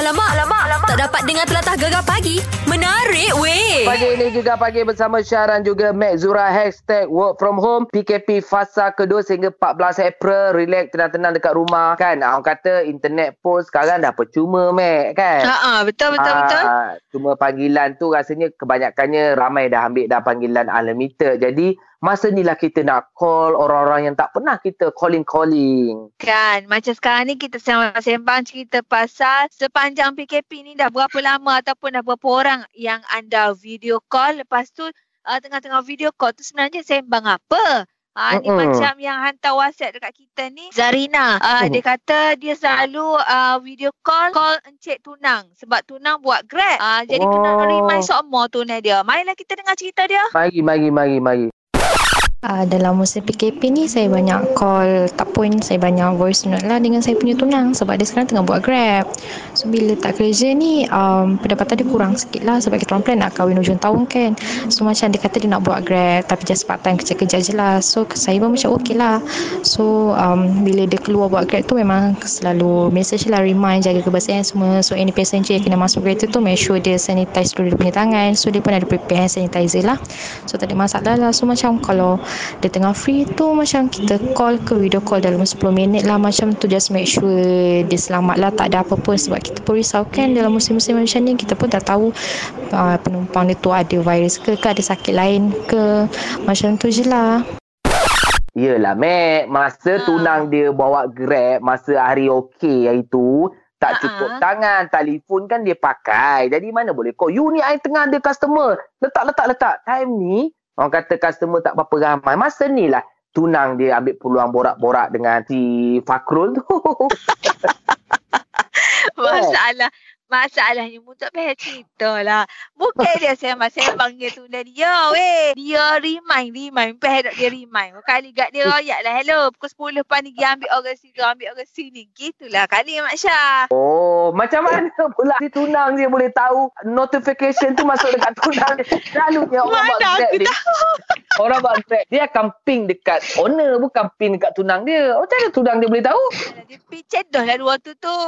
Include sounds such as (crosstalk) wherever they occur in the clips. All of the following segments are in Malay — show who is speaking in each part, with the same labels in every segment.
Speaker 1: Alamak, alamak, alamak. Tak dapat dengar telatah gegar pagi. Menarik weh.
Speaker 2: Pagi ini juga pagi bersama Syaran juga Mek Zura hashtag work from home PKP fasa kedua sehingga 14 April relax tenang-tenang dekat rumah kan orang kata internet pun sekarang dah percuma Mek kan
Speaker 3: Ha ah, betul betul betul.
Speaker 2: Ah, Cuma panggilan tu rasanya kebanyakannya ramai dah ambil dah panggilan unlimited. Jadi masa ni lah kita nak call orang-orang yang tak pernah kita calling-calling.
Speaker 3: Kan, macam sekarang ni kita sembang cerita pasal sepanjang PKP ni dah berapa lama ataupun dah berapa orang yang anda video call lepas tu uh, tengah-tengah video call tu sebenarnya sembang apa? Ha, ni
Speaker 2: Mm-mm.
Speaker 3: macam yang hantar WhatsApp dekat kita ni Zarina uh,
Speaker 2: Mm.
Speaker 3: Dia kata dia selalu uh, video call Call Encik Tunang Sebab Tunang buat grab uh, Jadi
Speaker 2: Oh.
Speaker 3: Tunang remind semua tunai dia Marilah kita dengar cerita dia
Speaker 2: Mari, mari, mari, mari.
Speaker 4: Uh, dalam musim PKP ni saya banyak call tak pun saya banyak voice note lah dengan saya punya tunang sebab dia sekarang tengah buat grab. So bila tak kerja ni um, pendapatan dia kurang sikit lah sebab kita orang plan nak kahwin hujung tahun kan. So macam dia kata dia nak buat grab tapi just part time kerja-kerja je lah. So saya pun macam okey lah. So um, bila dia keluar buat grab tu memang selalu message lah remind jaga kebersihan semua. So any passenger yang kena masuk kereta tu make sure dia sanitize dulu dia punya tangan. So dia pun ada prepare hand sanitizer lah. So tak ada masalah lah. So macam kalau dia tengah free tu macam kita call ke video call dalam 10 minit lah macam tu just make sure dia selamat lah tak ada apa pun sebab kita pun risau kan dalam musim-musim macam ni kita pun dah tahu uh, penumpang dia tu ada virus ke ke ada sakit lain ke macam tu je lah
Speaker 2: Yelah, Mek. Masa
Speaker 3: Ha.
Speaker 2: tunang dia bawa grab, masa hari okey hari tu, tak
Speaker 3: Ha-ha.
Speaker 2: cukup tangan. Telefon kan dia pakai. Jadi mana boleh call. You ni I tengah ada customer. Letak, letak, letak. Time ni, orang kata customer tak berapa ramai. Masa ni lah, tunang dia ambil peluang borak-borak dengan si Fakrul tu. (laughs)
Speaker 3: Masalah Masalahnya mu tak payah cerita lah. Bukan dia sembang-sembang dia tu dan dia weh. Dia remind, remind. Payah tak dia remind. Kali gak dia royak lah. Hello, pukul 10 lepas ni pergi ambil orang sini, ambil orang sini. Gitulah kali Mak Syah.
Speaker 2: Oh, macam mana pula si tunang dia boleh tahu notification tu masuk dekat tunang dia. Selalunya orang buat
Speaker 3: Mana
Speaker 2: grab
Speaker 3: aku
Speaker 2: ni.
Speaker 3: tahu. (laughs)
Speaker 2: Orang buat grab, dia akan ping dekat owner, bukan ping dekat tunang dia. Macam mana tunang dia boleh tahu?
Speaker 3: Dia picet dah lah dua tu tu.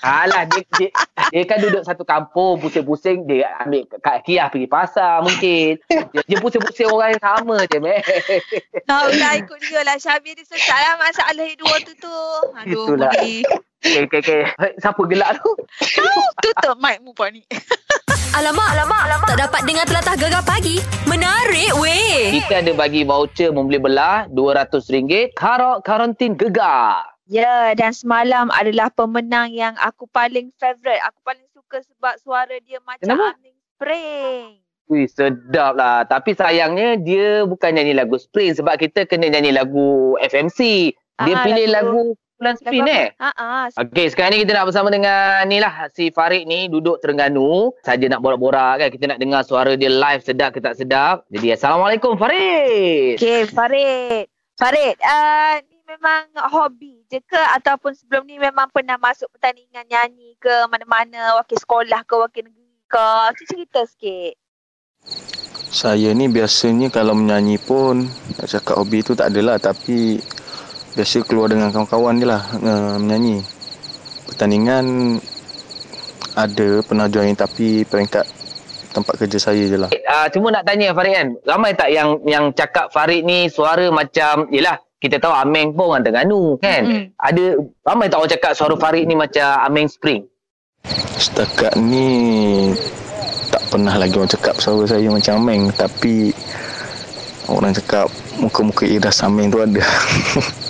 Speaker 2: Alah, dia, dia, (laughs) dia kan duduk satu kampung, pusing-pusing, dia ambil kat Kiah pergi pasar mungkin. Dia, dia pusing-pusing orang yang sama je, meh.
Speaker 3: Tahu lah ikut dia lah. Syabir dia sesat lah masalah dua tu tu. Aduh,
Speaker 2: Itulah.
Speaker 3: Budi.
Speaker 2: Okay, okay, okay. Siapa gelak tu?
Speaker 3: Tahu, tutup mic mu pun ni.
Speaker 1: Alamak, alamak, alamak. Tak dapat dengar telatah gegar pagi. Menarik weh.
Speaker 2: Kita ada bagi voucher membeli belah RM200. Karok karantin gegar.
Speaker 3: Ya, dan semalam adalah pemenang yang aku paling favourite. Aku paling suka sebab suara dia macam
Speaker 2: Kenapa?
Speaker 3: angin spring.
Speaker 2: Wih, sedap lah. Tapi sayangnya dia bukan nyanyi lagu Spring sebab kita kena nyanyi lagu FMC. Dia
Speaker 3: Ah,
Speaker 2: pilih
Speaker 3: lagu-
Speaker 2: lagu Bulan Spin eh.
Speaker 3: Ha ah.
Speaker 2: Okey, sekarang ni kita nak bersama dengan ni lah si Farid ni duduk Terengganu. Saja nak borak-borak kan. Kita nak dengar suara dia live sedap ke tak sedap. Jadi Assalamualaikum Farid.
Speaker 3: Okey, Farid. Farid, uh, ni memang hobi je ke ataupun sebelum ni memang pernah masuk pertandingan nyanyi ke mana-mana, wakil sekolah ke, wakil negeri ke? Cik cerita sikit.
Speaker 5: Saya ni biasanya kalau menyanyi pun nak cakap hobi tu tak adalah tapi biasa keluar dengan kawan-kawan je lah uh, menyanyi. Pertandingan ada pernah join tapi peringkat tempat kerja saya je lah.
Speaker 2: Uh, cuma nak tanya Farid kan. Ramai tak yang yang cakap Farid ni suara macam yelah kita tahu Ameng pun orang Terengganu kan.
Speaker 3: Mm-mm.
Speaker 2: Ada ramai tak orang cakap suara Farid ni macam Ameng Spring.
Speaker 5: Setakat ni tak pernah lagi orang cakap suara saya macam Ameng tapi orang cakap muka-muka Ira Sameng tu ada. (laughs)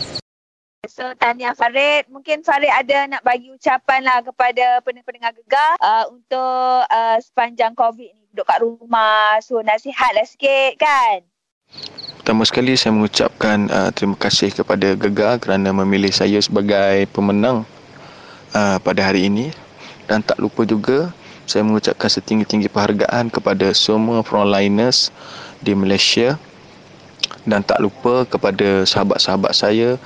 Speaker 3: So, tahniah Farid. Mungkin Farid ada nak bagi ucapan lah kepada pendengar-pendengar gegar uh, untuk uh, sepanjang COVID ni. Duduk kat rumah. So, nasihat lah sikit kan?
Speaker 5: Pertama sekali saya mengucapkan uh, terima kasih kepada Gegar kerana memilih saya sebagai pemenang uh, pada hari ini dan tak lupa juga saya mengucapkan setinggi-tinggi penghargaan kepada semua frontliners di Malaysia dan tak lupa kepada sahabat-sahabat saya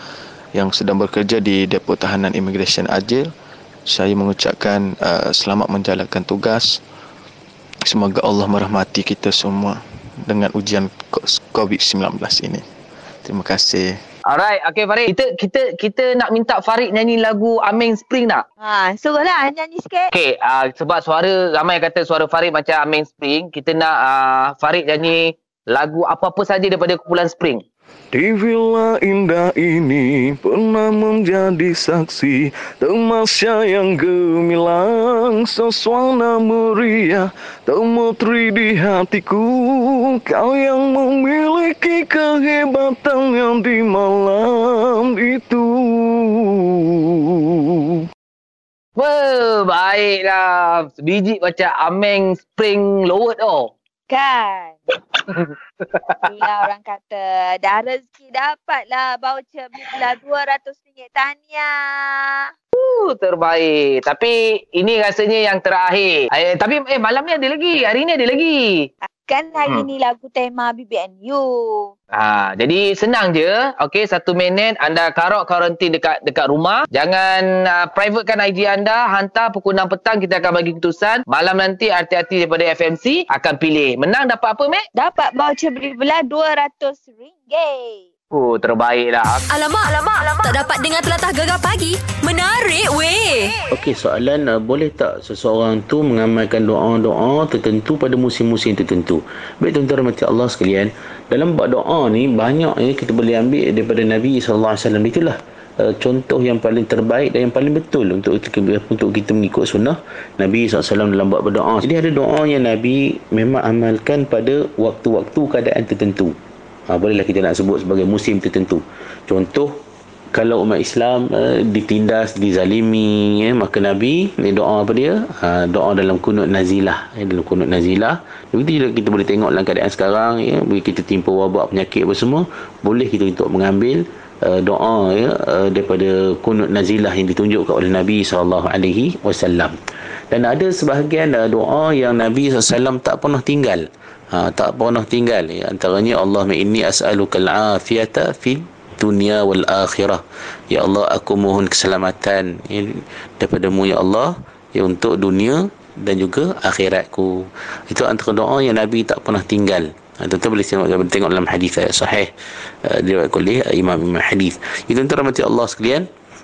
Speaker 5: yang sedang bekerja di Depo Tahanan Imigresen Ajil. Saya mengucapkan uh, selamat menjalankan tugas. Semoga Allah merahmati kita semua dengan ujian COVID-19 ini. Terima kasih.
Speaker 2: Alright, okay Farid. Kita kita kita nak minta Farid nyanyi lagu Ameng Spring tak?
Speaker 3: Ha, suruhlah nyanyi sikit.
Speaker 2: Okay, uh, sebab suara ramai kata suara Farid macam Ameng Spring, kita nak uh, Farid nyanyi lagu apa-apa saja daripada kumpulan Spring.
Speaker 5: Di villa indah ini pernah menjadi saksi Temasya yang gemilang Sesuana meriah Temutri di hatiku Kau yang memiliki kehebatan yang di malam itu
Speaker 2: Wah, baiklah. Sebiji macam Ameng Spring Lowered oh.
Speaker 3: Kan? Itulah orang kata, dah rezeki dapatlah voucher beli belah RM200 tahniah.
Speaker 2: Uh, terbaik. Tapi ini rasanya yang terakhir. Eh, tapi eh malam ni ada lagi. Hari ni ada lagi.
Speaker 3: Kan hari
Speaker 2: Hmm.
Speaker 3: ni lagu tema BBNU.
Speaker 2: Ha, jadi senang je. Okey, satu minit anda karok karantin dekat dekat rumah. Jangan uh, privatekan IG anda. Hantar pukul 6 petang kita akan bagi keputusan. Malam nanti arti-arti daripada FMC akan pilih. Menang dapat apa, Mek?
Speaker 3: Dapat voucher beli belah RM200.
Speaker 2: Oh, terbaiklah.
Speaker 1: Alamak, alamak, alamak. Tak dapat dengar telatah gegar pagi. Menarik weh.
Speaker 6: Okey, soalan uh, boleh tak seseorang tu mengamalkan doa-doa tertentu pada musim-musim tertentu? Baik tuan-tuan rahmati Allah sekalian, dalam bab doa ni banyak ya kita boleh ambil daripada Nabi sallallahu alaihi wasallam itulah uh, contoh yang paling terbaik dan yang paling betul untuk kita, untuk kita mengikut sunnah Nabi SAW dalam buat berdoa. Jadi ada doa yang Nabi memang amalkan pada waktu-waktu keadaan tertentu. Ha, bolehlah kita nak sebut sebagai musim tertentu. Contoh kalau umat Islam uh, ditindas, dizalimi, ya, maka Nabi ni doa apa dia? Ha, doa dalam kunut nazilah, ya, dalam kunut nazilah. Begitu juga kita boleh tengok dalam keadaan sekarang, ya, bila kita timpa wabak penyakit apa semua, boleh kita untuk mengambil uh, doa ya uh, daripada kunut nazilah yang ditunjukkan oleh Nabi wasallam. Dan ada sebahagian doa yang Nabi SAW tak pernah tinggal. Ha, tak pernah tinggal. Ya, antaranya Allahumma inni as'aluka al-afiyata fid dunia wal akhirah. Ya Allah, aku mohon keselamatan ya, daripadamu ya Allah ya untuk dunia dan juga akhiratku. Itu antara doa yang Nabi tak pernah tinggal. Ha, tuan-tuan boleh tengok, tengok dalam hadis eh, sahih uh, diriwayatkan oleh uh, imam-imam hadis. Itu tuan-tuan rahmati Allah sekalian.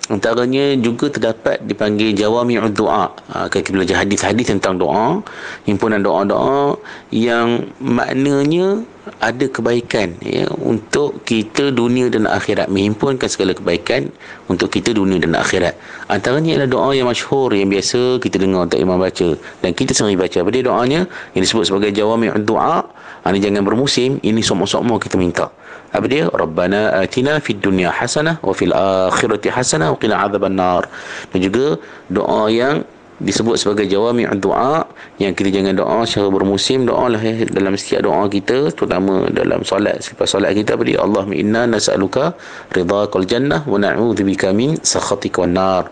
Speaker 6: Antaranya juga terdapat dipanggil jawami'ud. Ha, kan kita belajar hadis-hadis tentang doa, himpunan doa-doa yang maknanya ada kebaikan ya untuk kita dunia dan akhirat. Menghimpunkan segala kebaikan untuk kita dunia dan akhirat. Antaranya adalah doa yang masyhur yang biasa kita dengar untuk imam baca. Dan kita sendiri baca. Apa dia doanya? Yang disebut sebagai jawami'ud doa ha, ini jangan bermusim ini semua-semua kita minta. Apa dia? Rabbana atina fid dunya hasanah wa fil akhirati hasanah wa qina adzabannar dan juga doa yang disebut sebagai jawami doa yang kita jangan doa secara bermusim doa lah eh, dalam setiap doa kita terutama dalam solat. Selepas solat kita dia? Allahumma inna nas'aluka ridhakal jannah wa na'udzubika min sakhatika wan nar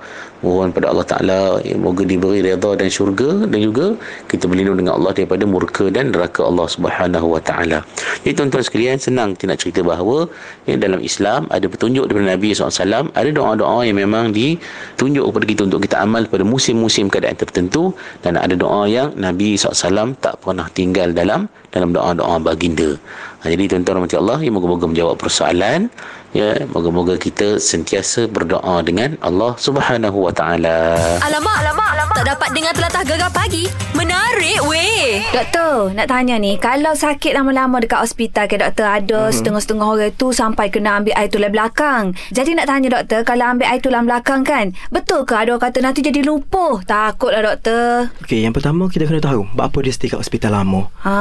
Speaker 6: mohon pada Allah Taala ya, moga diberi redha dan syurga dan juga kita berlindung dengan Allah daripada murka dan neraka Allah Subhanahu wa taala. Jadi tuan-tuan sekalian senang kita nak cerita bahawa ya, dalam Islam ada petunjuk daripada Nabi SAW ada doa-doa yang memang ditunjuk kepada kita untuk kita amal pada musim-musim keadaan tertentu dan ada doa yang Nabi SAW tak pernah tinggal dalam dalam doa-doa baginda. Ha, jadi tuan-tuan rahmati Allah, ya, moga-moga menjawab persoalan. Ya, moga-moga kita sentiasa berdoa dengan Allah Subhanahu wa taala.
Speaker 1: Alamak, alamak, alamak. Tak dapat dengar telatah gegar pagi. Menarik weh.
Speaker 7: Doktor, nak tanya ni, kalau sakit lama-lama dekat hospital ke doktor ada mm-hmm. setengah-setengah orang tu sampai kena ambil air tulang belakang. Jadi nak tanya doktor, kalau ambil air tulang belakang kan, betul ke ada orang kata nanti jadi lumpuh? Takutlah doktor.
Speaker 8: Okey, yang pertama kita kena tahu apa dia stay kat hospital lama.
Speaker 7: Ha.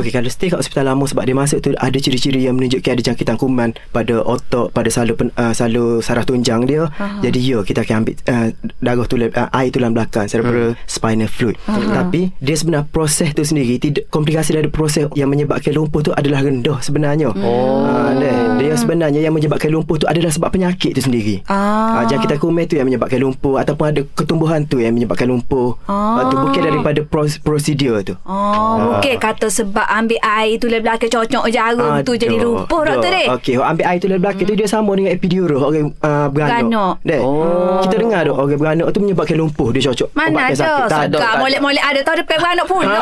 Speaker 8: Okey, kalau stay kat hospital lama sebab dia masuk tu ada ciri-ciri yang menunjukkan ada jangkitan kuman pada otak, pada salur pen, uh, salur saraf tunjang dia.
Speaker 7: Aha.
Speaker 8: Jadi ya, kita akan ambil uh, darah tulang uh, air tulang belakang cerebral hmm. spinal fluid. Tapi dia sebenarnya proses tu sendiri tidak komplikasi dari proses yang menyebabkan lumpuh tu adalah rendah sebenarnya. Oh. Uh, dia, dia sebenarnya yang menyebabkan lumpuh tu adalah sebab penyakit tu sendiri.
Speaker 7: Ah.
Speaker 8: Uh, jangkitan kuman tu yang menyebabkan lumpuh ataupun ada ketumbuhan tu yang menyebabkan lumpuh.
Speaker 7: Ah.
Speaker 8: Uh, tu bukan daripada pros, prosedur tu.
Speaker 7: Oh, mungkin kata sebab ambil air tulang belakang cocok jarum tu jadi lumpuh doktor dek.
Speaker 8: Okey, orang ambil air tulang belakang tu dia sama dengan epidural orang uh, beranak. Oh. Kita dengar tu orang beranak tu menyebabkan lumpuh dia cocok.
Speaker 7: Mana ada?
Speaker 8: sakit. Tak ada.
Speaker 7: Segar
Speaker 8: tak
Speaker 7: molek-molek ada tahu depan beranak pun.
Speaker 8: Ha,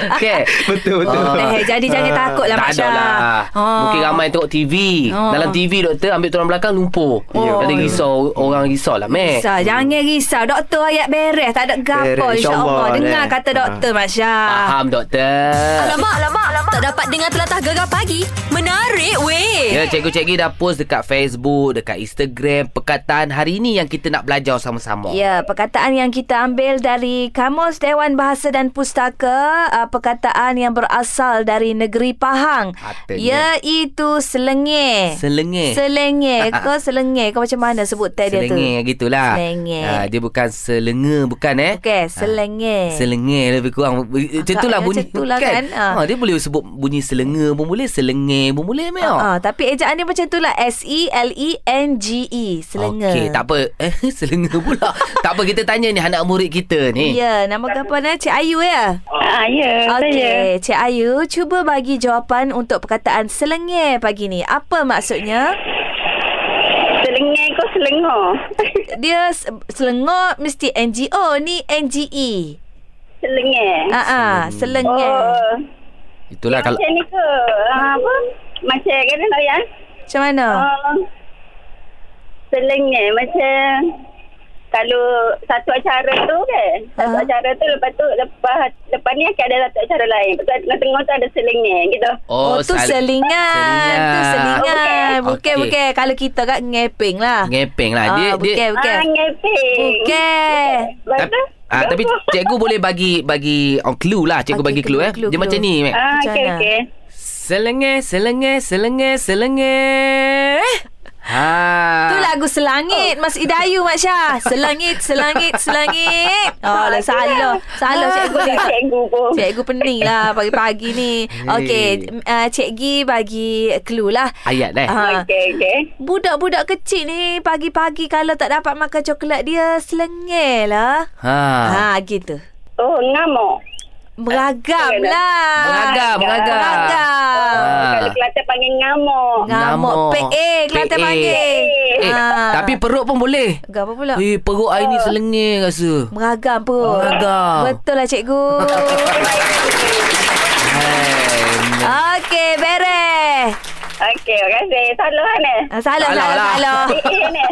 Speaker 8: (laughs)
Speaker 2: Okay.
Speaker 8: Betul betul.
Speaker 2: Ah.
Speaker 7: Eh, jadi jangan takut lah,
Speaker 2: tak
Speaker 7: Mak
Speaker 2: ada
Speaker 7: Syah.
Speaker 2: lah.
Speaker 7: Oh.
Speaker 2: Mungkin ramai tengok TV.
Speaker 7: Oh.
Speaker 2: Dalam TV doktor ambil tulang belakang lumpur.
Speaker 7: Oh.
Speaker 2: Ada risau orang risau lah meh.
Speaker 7: Risau, jangan risau. Doktor ayat beres. Tak ada gapo
Speaker 8: insyaAllah.
Speaker 7: Dengar
Speaker 8: eh.
Speaker 7: kata doktor, Mak Syah.
Speaker 2: Faham doktor.
Speaker 1: Alamak, alamak, alamak. Tak dapat dengar telatah gegar pagi. Menarik weh.
Speaker 2: Ya, cikgu-cikgu dah post dekat Facebook, dekat Instagram perkataan hari ni yang kita nak belajar sama-sama.
Speaker 7: Ya, perkataan yang kita ambil dari Kamus Dewan Bahasa dan Pustaka, uh, perkataan yang berasal dari negeri Pahang.
Speaker 2: Katanya.
Speaker 7: Iaitu selenge.
Speaker 2: Selenge.
Speaker 7: Selenge. (laughs) Kau selenge. Kau macam mana sebut tadi tu?
Speaker 2: Selenge gitulah.
Speaker 7: Selenge.
Speaker 2: Ha, dia bukan selenge bukan eh.
Speaker 7: Okey, selenge.
Speaker 2: Selenge lebih kurang macam itulah
Speaker 7: Agaknya
Speaker 2: bunyi
Speaker 7: macam itulah kan,
Speaker 2: Ha.
Speaker 7: ha.
Speaker 2: dia boleh sebut bunyi selenge pun boleh selenge pun boleh meh.
Speaker 7: Ah, tapi ejaan dia macam itulah S E L E N G E selenge.
Speaker 2: Okey, tak apa. (laughs) Eh, selenge pula. tak apa kita tanya ni anak murid kita ni.
Speaker 7: Ya, nama gapan Cik Ayu ya?
Speaker 9: Ah, ya, saya.
Speaker 7: Okey, Cik Ayu, cuba bagi jawapan untuk perkataan selenge pagi ni. Apa maksudnya?
Speaker 9: Selengah kau selengah.
Speaker 7: Dia s- selengok mesti NGO ni NGE.
Speaker 9: Selengah.
Speaker 7: Ah ah, selenge.
Speaker 9: Oh,
Speaker 2: Itulah kalau
Speaker 9: macam ni ke? Ah, apa? Macam kata tak ya?
Speaker 7: Macam mana?
Speaker 9: Uh, selengah macam kalau satu acara tu kan satu
Speaker 7: Ah.
Speaker 9: acara tu lepas tu lepas lepas ni akan ada satu acara lain lepas tu tengah-tengah tu ada selengah gitu
Speaker 7: Oh, tu
Speaker 2: sal-
Speaker 7: selingan.
Speaker 2: selingan.
Speaker 7: Tu selingan.
Speaker 9: Oh,
Speaker 7: Bukan,
Speaker 2: Okey.
Speaker 7: bukan. Kalau kita kat ngeping lah.
Speaker 2: ngepeng lah. Dia
Speaker 7: ah,
Speaker 2: dia
Speaker 7: bukan, bukan.
Speaker 9: ah ngeping
Speaker 7: Bukan.
Speaker 9: lepas
Speaker 2: Tapi,
Speaker 9: tu
Speaker 2: ah, (laughs) tapi cikgu boleh bagi bagi oh, clue lah. Cikgu
Speaker 7: Okey,
Speaker 2: bagi clue,
Speaker 7: clue,
Speaker 2: eh.
Speaker 7: clue,
Speaker 2: Dia
Speaker 7: clue.
Speaker 2: macam ni.
Speaker 9: Ah
Speaker 7: Macam
Speaker 9: okey
Speaker 7: mana?
Speaker 9: okey
Speaker 2: Selenge, selenge, selenge, selenge. Ha.
Speaker 7: Tu lagu Selangit Mas Idayu Mak Syah. Selangit Selangit Selangit. (laughs) Oh lah salah. Salah cikgu ni
Speaker 9: cikgu pun.
Speaker 7: Cikgu pening lah Pagi-pagi ni. Okey uh, Cikgu bagi clue lah.
Speaker 2: Ayat dah.
Speaker 7: Ha.
Speaker 9: okey okey.
Speaker 7: Budak-budak kecil ni Pagi-pagi Kalau tak dapat makan coklat Dia selengir lah.
Speaker 2: Ha.
Speaker 7: Ha gitu.
Speaker 9: Oh ngamuk
Speaker 7: Beragam
Speaker 9: Eh,
Speaker 7: lah
Speaker 2: Beragam, beragam.
Speaker 7: Beragam
Speaker 9: oh,
Speaker 2: Ah.
Speaker 9: kalau Kelantan panggil ngamuk
Speaker 7: Ngamuk. PA Kelantan
Speaker 2: PA.
Speaker 7: panggil
Speaker 2: Eh,
Speaker 7: Ah.
Speaker 2: tapi perut pun boleh.
Speaker 7: Apa pula
Speaker 2: Eh, perut air ni selenge rasa.
Speaker 7: Beragam pun
Speaker 2: Beragam.
Speaker 7: Betul lah cikgu. (laughs) Okey beres
Speaker 9: okey terima kasih salah kan eh
Speaker 7: Ah, Salah
Speaker 2: Salah
Speaker 7: salah
Speaker 2: lah.
Speaker 7: salah (laughs)
Speaker 9: eh ni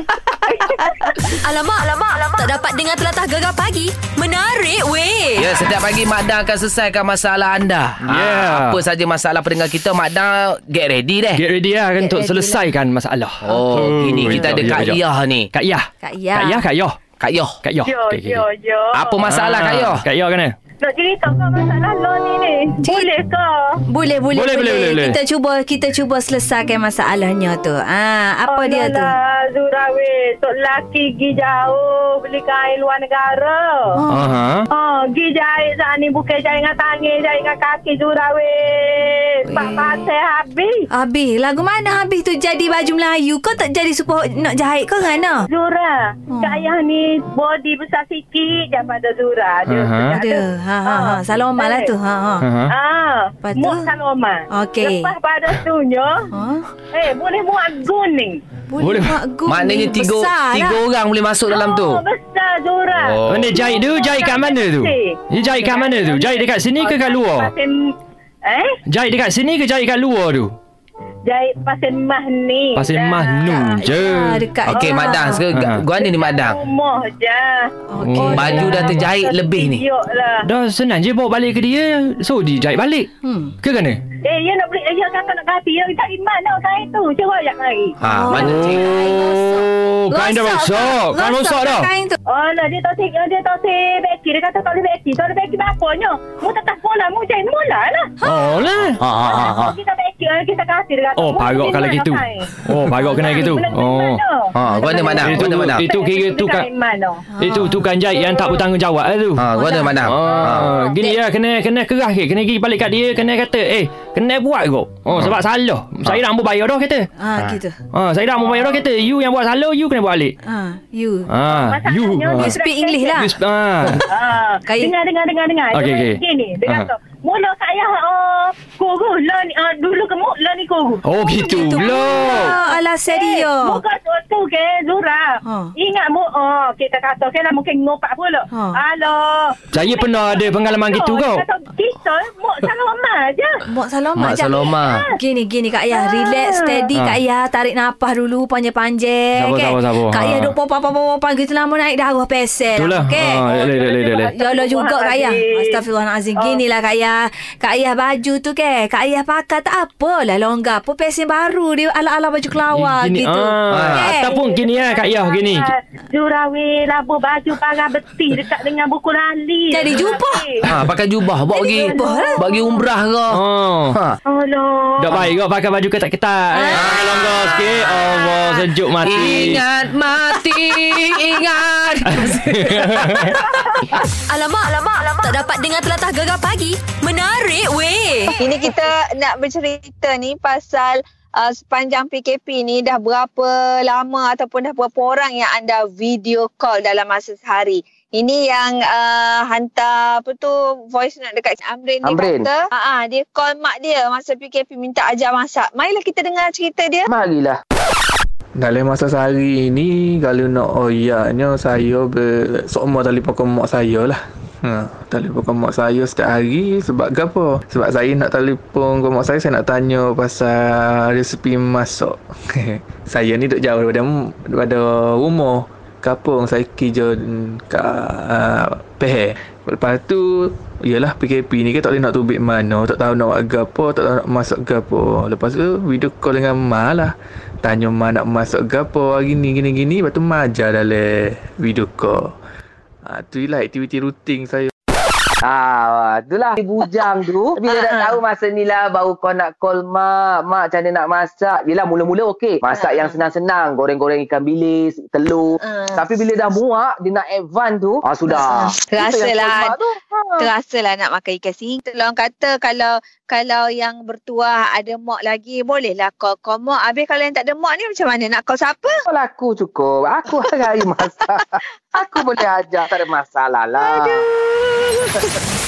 Speaker 9: (laughs)
Speaker 1: Alamak, alamak, alamak. Tak dapat dengar telatah gegar pagi. Menarik weh.
Speaker 2: Ya, setiap pagi Mak Dan akan selesaikan masalah anda.
Speaker 10: Yeah.
Speaker 2: Ha, apa saja masalah pendengar kita, Mak Dan get ready deh.
Speaker 10: Get ready lah kan untuk
Speaker 7: ready
Speaker 10: selesaikan masalah.
Speaker 2: Oh, kini kita ada Kak Yah ni.
Speaker 10: Kak Yah.
Speaker 7: Kak Yah.
Speaker 10: Kak Yah, Kak Yah.
Speaker 2: Kak Yah.
Speaker 10: Kak Okey, okey,
Speaker 9: jo,
Speaker 10: okey.
Speaker 9: jo.
Speaker 2: Apa masalah Kak Yah?
Speaker 10: Kak Yah kan eh?
Speaker 9: Nak cerita kau masalah lo ni ni. Boleh ke?
Speaker 7: Boleh, boleh,
Speaker 10: Boleh, boleh, boleh, boleh.
Speaker 7: Kita cuba kita cuba selesaikan masalahnya tu. Ah, apa dia tu?
Speaker 9: Zurawi, tok laki pergi jauh beli kain luar negara.
Speaker 7: Oh.
Speaker 10: Aha.
Speaker 9: Oh, pergi jahit saat ni bukan jahit dengan tangan, jahit dengan kaki Zurawi. Pak pasal habis.
Speaker 7: Habis, lagu mana habis tu jadi baju Melayu? Kau tak jadi supaya nak jahit kau kan? ah?
Speaker 9: Zura,
Speaker 7: Hmm.
Speaker 9: Kak Ayah ni body besar sikit je pada Zura. Dia
Speaker 10: Aha.
Speaker 9: tak
Speaker 7: Ada. Ha ha ha. Saloma lah tu. Ha ha.
Speaker 10: Aha.
Speaker 9: Ah,
Speaker 7: Lepas tu?
Speaker 9: muat saloma.
Speaker 7: Okey.
Speaker 9: Lepas pada tunya,
Speaker 7: Ha?
Speaker 9: eh boleh muat guning.
Speaker 10: Boleh.
Speaker 7: mak gu
Speaker 2: Maknanya tiga
Speaker 7: besar
Speaker 2: tiga
Speaker 7: lah.
Speaker 2: orang boleh masuk dalam tu.
Speaker 9: Oh, besar Zura.
Speaker 2: Oh.
Speaker 10: Mana jahit tu? Jahit kat mana tu? Dia jahit kat mana tu? Jahit dekat sini ke kat luar?
Speaker 9: Eh?
Speaker 10: Jahit dekat sini ke jahit kat luar tu?
Speaker 9: Jahit pasal mah ni.
Speaker 10: Pasal
Speaker 9: Dah.
Speaker 10: mah nu je.
Speaker 7: Ah, dekat.
Speaker 2: Okey, Mak Dan.
Speaker 10: Ha.
Speaker 2: Gua ni Mak Dan.
Speaker 9: Rumah je.
Speaker 7: Okey.
Speaker 10: Oh.
Speaker 2: Baju dah terjahit lebih ni.
Speaker 9: Lah.
Speaker 10: Dah senang je bawa balik ke dia. So dia jahit balik.
Speaker 7: Hmm.
Speaker 10: Ke kena?
Speaker 9: Eh, ya nak beli, ya kata nak ganti. Ya, tak iman tau kain tu. Cuba ajak lagi.
Speaker 2: Ha, mana cik?
Speaker 10: Oh, kain dah rosak. Kain rosak dah.
Speaker 7: Kain tu.
Speaker 9: Oh lah, dia tak si, dia tak si beki. Dia kata tak boleh beki. Tak boleh beki bapaknya. Mu tak tak sekolah, mu jahit mula lah.
Speaker 10: Oh lah.
Speaker 2: Ha ha ha. ha.
Speaker 9: Kita beki, kita kasih. Dia kata,
Speaker 10: Oh, parok kalau gitu. Oh, parok kena gitu. Oh.
Speaker 2: Ha, gua ada Mak Dan.
Speaker 10: Itu,
Speaker 2: Gua ada Mak Dan.
Speaker 10: itu kira tu kan.
Speaker 9: Iman tau.
Speaker 10: Itu tukang jahit yang tak bertanggungjawab lah tu.
Speaker 2: Ha, gua ada Mak Dan. Ha.
Speaker 10: Ah, gini ya kena kena kerah ke kena pergi balik kat dia kena kata eh kena buat kau. Oh sebab salah. Saya dah mau bayar dah kata.
Speaker 7: Ah, gitu.
Speaker 10: Ha saya dah mau bayar dah kata. You yang buat salah you kena buat balik.
Speaker 7: Ah, you.
Speaker 10: Ha you. Ha.
Speaker 7: You speak English lah.
Speaker 10: Ha.
Speaker 9: Ah, dengar dengar dengar dengar.
Speaker 10: Okey, okey.
Speaker 9: Gini,
Speaker 10: Aha.
Speaker 9: kata, mula saya uh, guru lah ni uh, dulu kamu lah ni guru.
Speaker 10: Oh gitu pula.
Speaker 7: Ah, alasan dia.
Speaker 9: Muka tu ke Zura.
Speaker 7: Ha.
Speaker 9: Ingat mu oh kita kata ke lah mungkin ngopak pula.
Speaker 7: Ha.
Speaker 9: Halo.
Speaker 10: Saya pernah ada pengalaman gitu kau.
Speaker 9: kata, Kita. Mok Saloma je.
Speaker 7: Mok Saloma
Speaker 11: Mak
Speaker 7: je.
Speaker 11: Saloma.
Speaker 7: Gini gini Kak Ayah Relax steady
Speaker 10: Ah.
Speaker 7: Kak Ayah Tarik nafas dulu Panjang-panjang
Speaker 10: Sabar,
Speaker 7: okay?
Speaker 10: sabar, sabar.
Speaker 7: Kak Ayah duk popang-popang Gitu lama naik darah pesel
Speaker 10: Itulah.
Speaker 7: okay?
Speaker 10: Ha, boleh, boleh, boleh.
Speaker 7: Yolo juga Kak Ayah Astaghfirullahaladzim
Speaker 9: Oh.
Speaker 7: Gini lah Kak Ayah Kak Ayah baju tu ke Kak Ayah pakai tak apalah longgar Apa pesen baru Dia ala-ala baju kelawar
Speaker 10: Gini,
Speaker 7: gitu
Speaker 10: ah,
Speaker 7: Okay?
Speaker 10: Ataupun gini ya Kak Yah gini
Speaker 9: Jurawi labu baju parah betih dekat dengan buku lali.
Speaker 7: Jadi jubah.
Speaker 11: Ha, pakai jubah bawa pergi
Speaker 7: lah.
Speaker 11: bagi umrah ke.
Speaker 10: Oh
Speaker 11: Ha.
Speaker 9: Oh no.
Speaker 10: Tak baik kau pakai baju ketat-ketat eh. Ah, longgar sikit Allah sejuk mati
Speaker 11: Ingat mati, ingat. (laughs)
Speaker 1: Alamak, alamak, alamak. Tak dapat dengar telatah gegar pagi. Menarik weh.
Speaker 3: Ini kita nak bercerita ni pasal uh, sepanjang PKP ni dah berapa lama ataupun dah berapa orang yang anda video call dalam masa sehari. Ini yang uh, hantar apa tu voice note dekat Amrin ni
Speaker 2: Amrin.
Speaker 3: kata, ha ah dia call mak dia masa PKP minta ajar masak. Marilah kita dengar cerita dia.
Speaker 2: Marilah.
Speaker 12: Dalam masa sehari ni kalau nak oyaknya saya ber sokmo telefon ke mak saya lah. Ha, telefon ke mak saya setiap hari sebab apa? Sebab saya nak telefon ke mak saya saya nak tanya pasal resipi masak. (laughs) saya ni duduk jauh daripada daripada rumah. Kapung saya kerja uh, Peheh. Lepas tu Yalah PKP ni kan tak boleh nak tubik mana Tak tahu nak buat gapo Tak tahu nak masak gapo Lepas tu video call dengan Ma lah Tanya Ma nak masak gapo Gini gini gini Lepas tu Ma ajar dalam video call ha, Tu lah aktiviti rutin saya.
Speaker 2: Ah, itulah bujang tu. (laughs) Bila dah tahu masa ni lah baru kau nak call mak. Mak macam mana nak masak. Yelah mula-mula okey. Masak yang senang-senang. Goreng-goreng ikan bilis, telur. Tapi bila dah muak, dia nak advance tu. Ah, sudah.
Speaker 3: Terasalah
Speaker 2: tu. Ha.
Speaker 3: Terasalah nak makan ikan sing. Orang kata kalau kalau yang bertuah ada mak lagi bolehlah call call mak. Habis kalau yang tak ada mak ni macam mana nak call siapa?
Speaker 2: Kalau aku cukup. Aku (laughs) hari masak. aku boleh ajar. Tak ada masalah lah. (laughs)